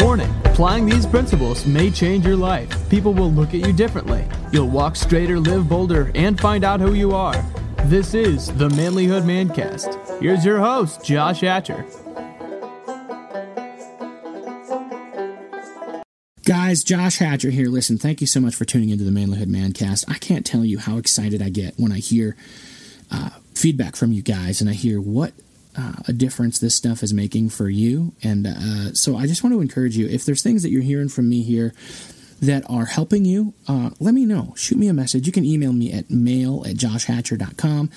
Warning applying these principles may change your life. People will look at you differently. You'll walk straighter, live bolder, and find out who you are. This is the Manlyhood Mancast. Here's your host, Josh Hatcher. Guys, Josh Hatcher here. Listen, thank you so much for tuning into the Manlyhood Mancast. I can't tell you how excited I get when I hear uh, feedback from you guys and I hear what uh, a difference this stuff is making for you. And uh, so I just want to encourage you if there's things that you're hearing from me here that are helping you, uh, let me know. Shoot me a message. You can email me at mail at joshhatcher.com.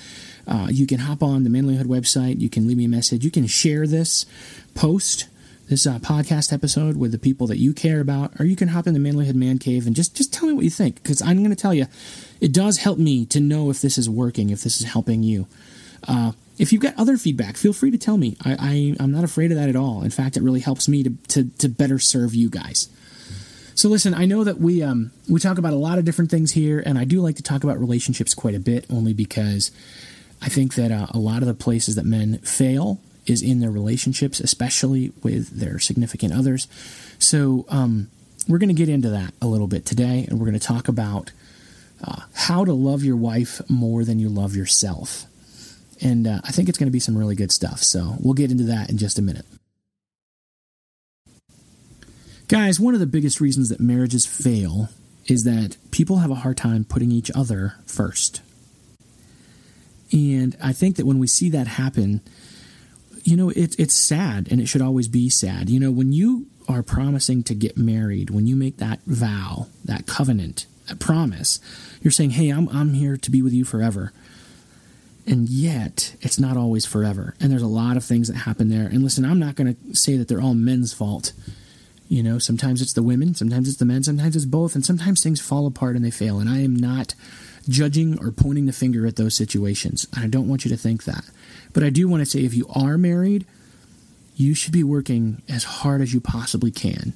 Uh, you can hop on the Manlyhood website. You can leave me a message. You can share this post this uh, podcast episode with the people that you care about, or you can hop in the Manlyhood Man Cave and just just tell me what you think. Because I'm going to tell you, it does help me to know if this is working, if this is helping you. Uh, if you've got other feedback, feel free to tell me. I, I am not afraid of that at all. In fact, it really helps me to to, to better serve you guys. So listen, I know that we um, we talk about a lot of different things here, and I do like to talk about relationships quite a bit, only because I think that uh, a lot of the places that men fail is in their relationships, especially with their significant others. So, um, we're going to get into that a little bit today, and we're going to talk about uh, how to love your wife more than you love yourself. And uh, I think it's going to be some really good stuff. So, we'll get into that in just a minute. Guys, one of the biggest reasons that marriages fail is that people have a hard time putting each other first. And I think that when we see that happen, you know, it, it's sad and it should always be sad. You know, when you are promising to get married, when you make that vow, that covenant, that promise, you're saying, hey, I'm, I'm here to be with you forever. And yet, it's not always forever. And there's a lot of things that happen there. And listen, I'm not going to say that they're all men's fault. You know, sometimes it's the women, sometimes it's the men, sometimes it's both, and sometimes things fall apart and they fail. And I am not judging or pointing the finger at those situations. And I don't want you to think that. But I do want to say if you are married, you should be working as hard as you possibly can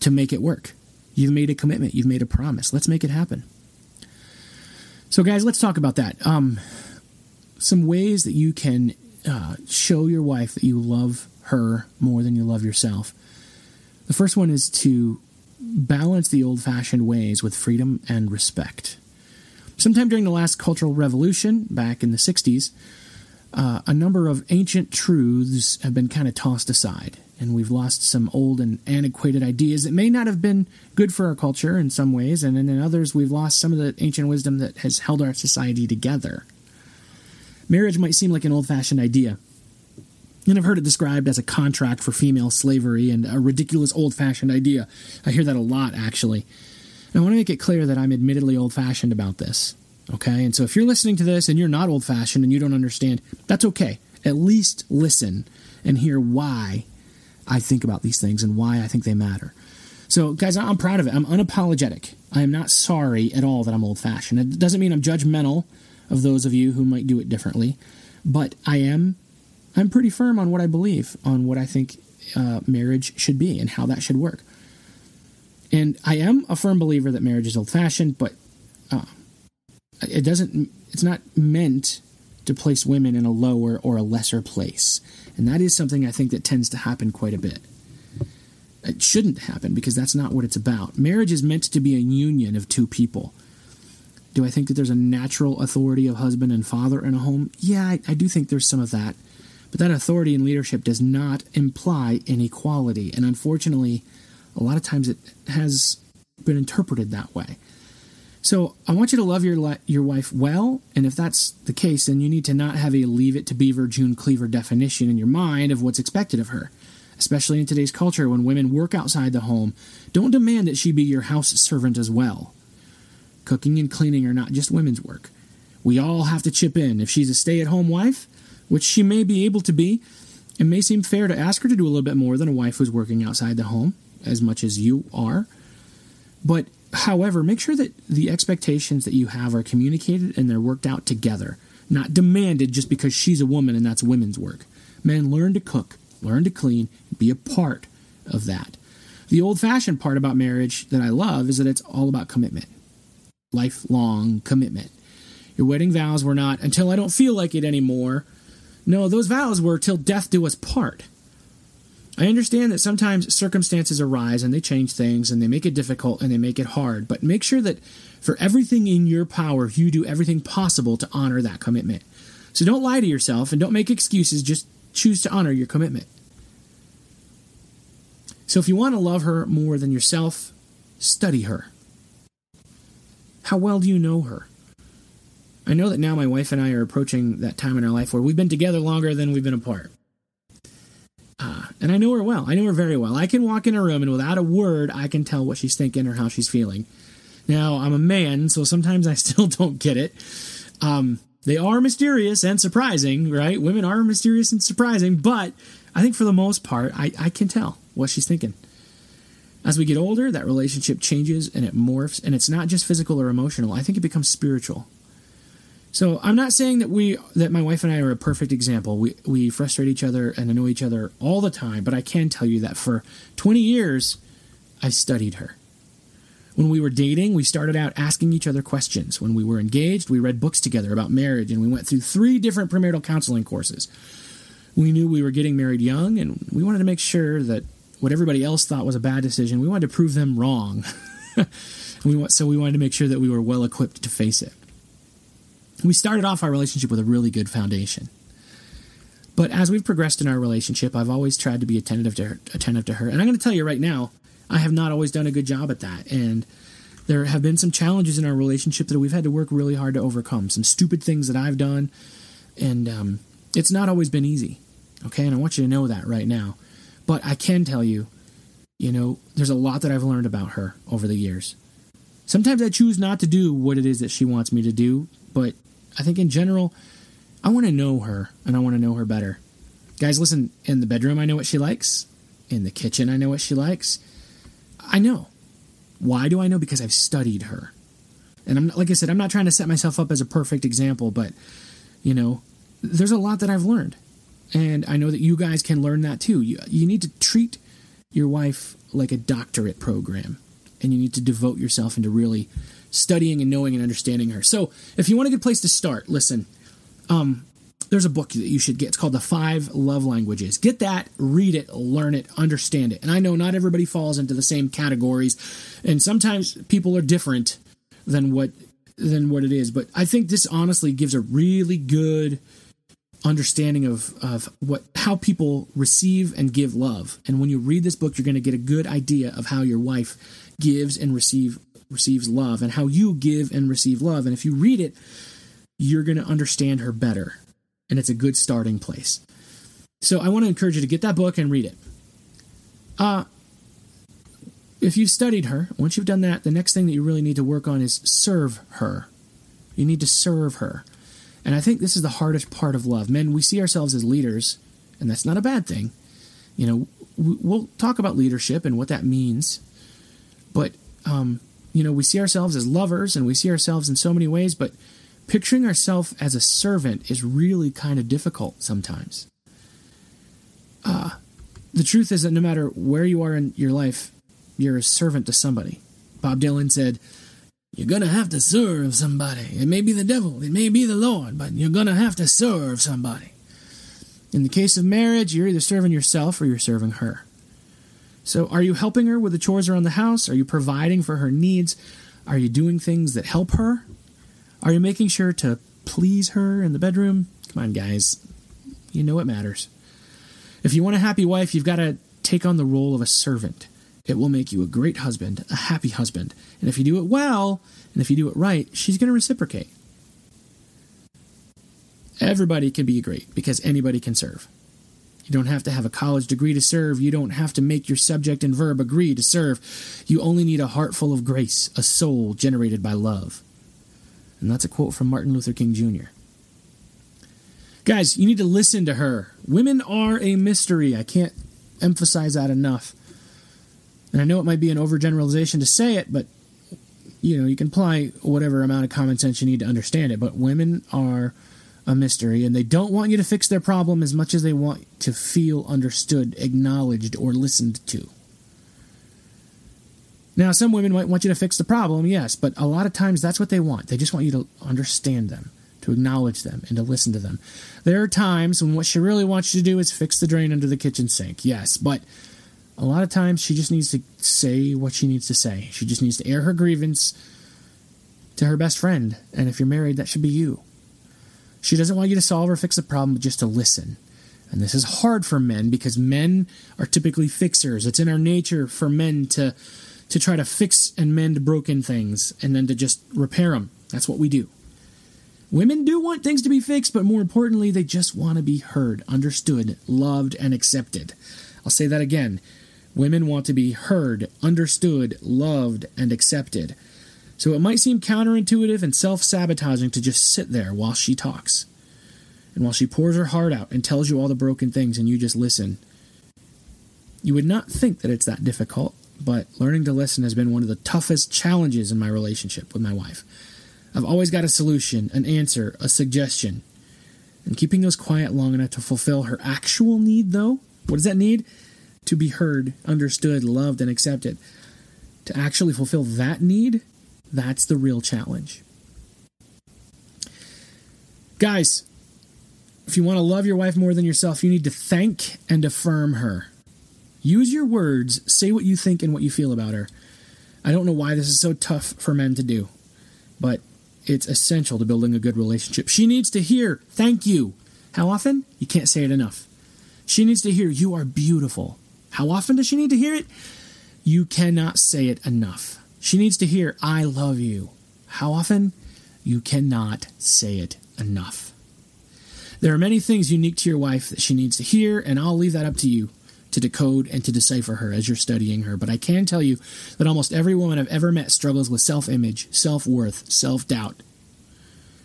to make it work. You've made a commitment, you've made a promise. Let's make it happen. So, guys, let's talk about that. Um, some ways that you can uh, show your wife that you love her more than you love yourself. The first one is to balance the old fashioned ways with freedom and respect. Sometime during the last cultural revolution, back in the 60s, uh, a number of ancient truths have been kind of tossed aside, and we've lost some old and antiquated ideas that may not have been good for our culture in some ways, and in others, we've lost some of the ancient wisdom that has held our society together. Marriage might seem like an old fashioned idea, and I've heard it described as a contract for female slavery and a ridiculous old fashioned idea. I hear that a lot, actually. And I want to make it clear that I'm admittedly old fashioned about this. Okay? And so if you're listening to this and you're not old fashioned and you don't understand, that's okay. At least listen and hear why I think about these things and why I think they matter. So, guys, I'm proud of it. I'm unapologetic. I am not sorry at all that I'm old fashioned. It doesn't mean I'm judgmental of those of you who might do it differently, but I am. I'm pretty firm on what I believe, on what I think uh, marriage should be and how that should work. And I am a firm believer that marriage is old fashioned, but uh, it doesn't it's not meant to place women in a lower or a lesser place and that is something i think that tends to happen quite a bit it shouldn't happen because that's not what it's about marriage is meant to be a union of two people do i think that there's a natural authority of husband and father in a home yeah i, I do think there's some of that but that authority and leadership does not imply inequality and unfortunately a lot of times it has been interpreted that way so I want you to love your your wife well, and if that's the case, then you need to not have a leave it to Beaver June Cleaver definition in your mind of what's expected of her. Especially in today's culture when women work outside the home, don't demand that she be your house servant as well. Cooking and cleaning are not just women's work. We all have to chip in. If she's a stay at home wife, which she may be able to be, it may seem fair to ask her to do a little bit more than a wife who's working outside the home, as much as you are. But However, make sure that the expectations that you have are communicated and they're worked out together, not demanded just because she's a woman and that's women's work. Men, learn to cook, learn to clean, be a part of that. The old fashioned part about marriage that I love is that it's all about commitment, lifelong commitment. Your wedding vows were not until I don't feel like it anymore. No, those vows were till death do us part. I understand that sometimes circumstances arise and they change things and they make it difficult and they make it hard, but make sure that for everything in your power, you do everything possible to honor that commitment. So don't lie to yourself and don't make excuses, just choose to honor your commitment. So if you want to love her more than yourself, study her. How well do you know her? I know that now my wife and I are approaching that time in our life where we've been together longer than we've been apart. Uh, and I know her well. I know her very well. I can walk in a room and without a word, I can tell what she's thinking or how she's feeling. Now, I'm a man, so sometimes I still don't get it. Um, they are mysterious and surprising, right? Women are mysterious and surprising, but I think for the most part, I, I can tell what she's thinking. As we get older, that relationship changes and it morphs, and it's not just physical or emotional. I think it becomes spiritual. So I'm not saying that we that my wife and I are a perfect example. We we frustrate each other and annoy each other all the time, but I can tell you that for 20 years I studied her. When we were dating, we started out asking each other questions. When we were engaged, we read books together about marriage and we went through three different premarital counseling courses. We knew we were getting married young and we wanted to make sure that what everybody else thought was a bad decision, we wanted to prove them wrong. we, so we wanted to make sure that we were well equipped to face it we started off our relationship with a really good foundation. But as we've progressed in our relationship, I've always tried to be attentive to her, attentive to her. And I'm going to tell you right now, I have not always done a good job at that. And there have been some challenges in our relationship that we've had to work really hard to overcome. Some stupid things that I've done, and um, it's not always been easy. Okay, and I want you to know that right now. But I can tell you, you know, there's a lot that I've learned about her over the years. Sometimes I choose not to do what it is that she wants me to do, but I think in general, I want to know her and I want to know her better. Guys, listen, in the bedroom, I know what she likes. In the kitchen, I know what she likes. I know. Why do I know? Because I've studied her. And I'm like I said, I'm not trying to set myself up as a perfect example, but you know, there's a lot that I've learned. And I know that you guys can learn that too. You, you need to treat your wife like a doctorate program, and you need to devote yourself into really studying and knowing and understanding her. So, if you want a good place to start, listen. Um, there's a book that you should get. It's called The Five Love Languages. Get that, read it, learn it, understand it. And I know not everybody falls into the same categories, and sometimes people are different than what than what it is. But I think this honestly gives a really good understanding of of what how people receive and give love. And when you read this book, you're going to get a good idea of how your wife gives and receive receives love and how you give and receive love. And if you read it, you're going to understand her better. And it's a good starting place. So I want to encourage you to get that book and read it. Uh, if you've studied her, once you've done that, the next thing that you really need to work on is serve her. You need to serve her. And I think this is the hardest part of love. Men, we see ourselves as leaders, and that's not a bad thing. You know, we'll talk about leadership and what that means. But um, you know, we see ourselves as lovers and we see ourselves in so many ways, but picturing ourselves as a servant is really kind of difficult sometimes. Uh, the truth is that no matter where you are in your life, you're a servant to somebody. Bob Dylan said, You're going to have to serve somebody. It may be the devil, it may be the Lord, but you're going to have to serve somebody. In the case of marriage, you're either serving yourself or you're serving her. So, are you helping her with the chores around the house? Are you providing for her needs? Are you doing things that help her? Are you making sure to please her in the bedroom? Come on, guys. You know it matters. If you want a happy wife, you've got to take on the role of a servant. It will make you a great husband, a happy husband. And if you do it well, and if you do it right, she's going to reciprocate. Everybody can be great because anybody can serve. You don't have to have a college degree to serve. You don't have to make your subject and verb agree to serve. You only need a heart full of grace, a soul generated by love. And that's a quote from Martin Luther King Jr. Guys, you need to listen to her. Women are a mystery. I can't emphasize that enough. And I know it might be an overgeneralization to say it, but you know, you can apply whatever amount of common sense you need to understand it. But women are a mystery, and they don't want you to fix their problem as much as they want to feel understood, acknowledged, or listened to. Now, some women might want you to fix the problem, yes, but a lot of times that's what they want. They just want you to understand them, to acknowledge them, and to listen to them. There are times when what she really wants you to do is fix the drain under the kitchen sink, yes, but a lot of times she just needs to say what she needs to say. She just needs to air her grievance to her best friend, and if you're married, that should be you. She doesn't want you to solve or fix the problem, but just to listen. And this is hard for men because men are typically fixers. It's in our nature for men to to try to fix and mend broken things and then to just repair them. That's what we do. Women do want things to be fixed, but more importantly, they just want to be heard, understood, loved, and accepted. I'll say that again. Women want to be heard, understood, loved, and accepted. So it might seem counterintuitive and self sabotaging to just sit there while she talks. And while she pours her heart out and tells you all the broken things and you just listen. You would not think that it's that difficult, but learning to listen has been one of the toughest challenges in my relationship with my wife. I've always got a solution, an answer, a suggestion. And keeping those quiet long enough to fulfill her actual need, though, what does that need? To be heard, understood, loved, and accepted. To actually fulfill that need, that's the real challenge. Guys, if you want to love your wife more than yourself, you need to thank and affirm her. Use your words, say what you think and what you feel about her. I don't know why this is so tough for men to do, but it's essential to building a good relationship. She needs to hear, thank you. How often? You can't say it enough. She needs to hear, you are beautiful. How often does she need to hear it? You cannot say it enough. She needs to hear, I love you. How often? You cannot say it enough. There are many things unique to your wife that she needs to hear, and I'll leave that up to you to decode and to decipher her as you're studying her. But I can tell you that almost every woman I've ever met struggles with self image, self worth, self doubt.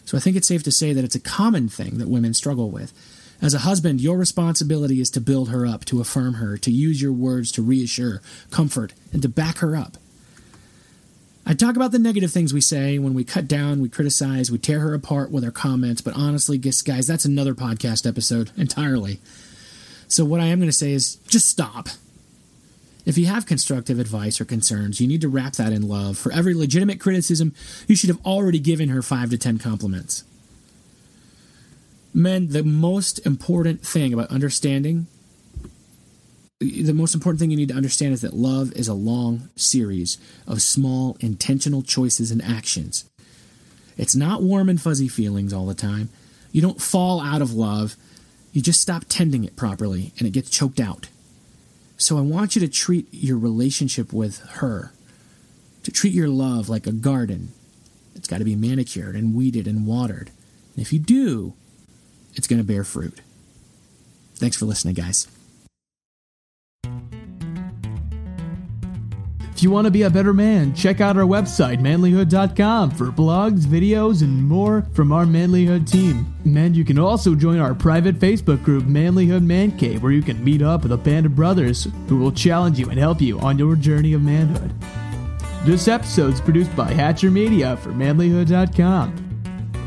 So I think it's safe to say that it's a common thing that women struggle with. As a husband, your responsibility is to build her up, to affirm her, to use your words to reassure, comfort, and to back her up. I talk about the negative things we say when we cut down, we criticize, we tear her apart with our comments, but honestly, guys, that's another podcast episode entirely. So, what I am going to say is just stop. If you have constructive advice or concerns, you need to wrap that in love. For every legitimate criticism, you should have already given her five to ten compliments. Men, the most important thing about understanding, the most important thing you need to understand is that love is a long series of small, intentional choices and actions. It's not warm and fuzzy feelings all the time. You don't fall out of love you just stop tending it properly and it gets choked out. So I want you to treat your relationship with her, to treat your love like a garden. It's got to be manicured and weeded and watered. And if you do, it's going to bear fruit. Thanks for listening, guys. If you want to be a better man, check out our website, manlyhood.com, for blogs, videos, and more from our Manlyhood team. And you can also join our private Facebook group, Manlyhood Man Cave, where you can meet up with a band of brothers who will challenge you and help you on your journey of manhood. This episode is produced by Hatcher Media for manlyhood.com.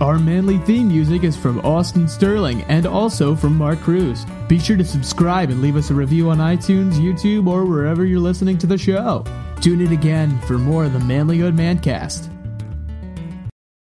Our manly theme music is from Austin Sterling and also from Mark Cruz. Be sure to subscribe and leave us a review on iTunes, YouTube, or wherever you're listening to the show. Tune in again for more of the Manlyhood Mancast.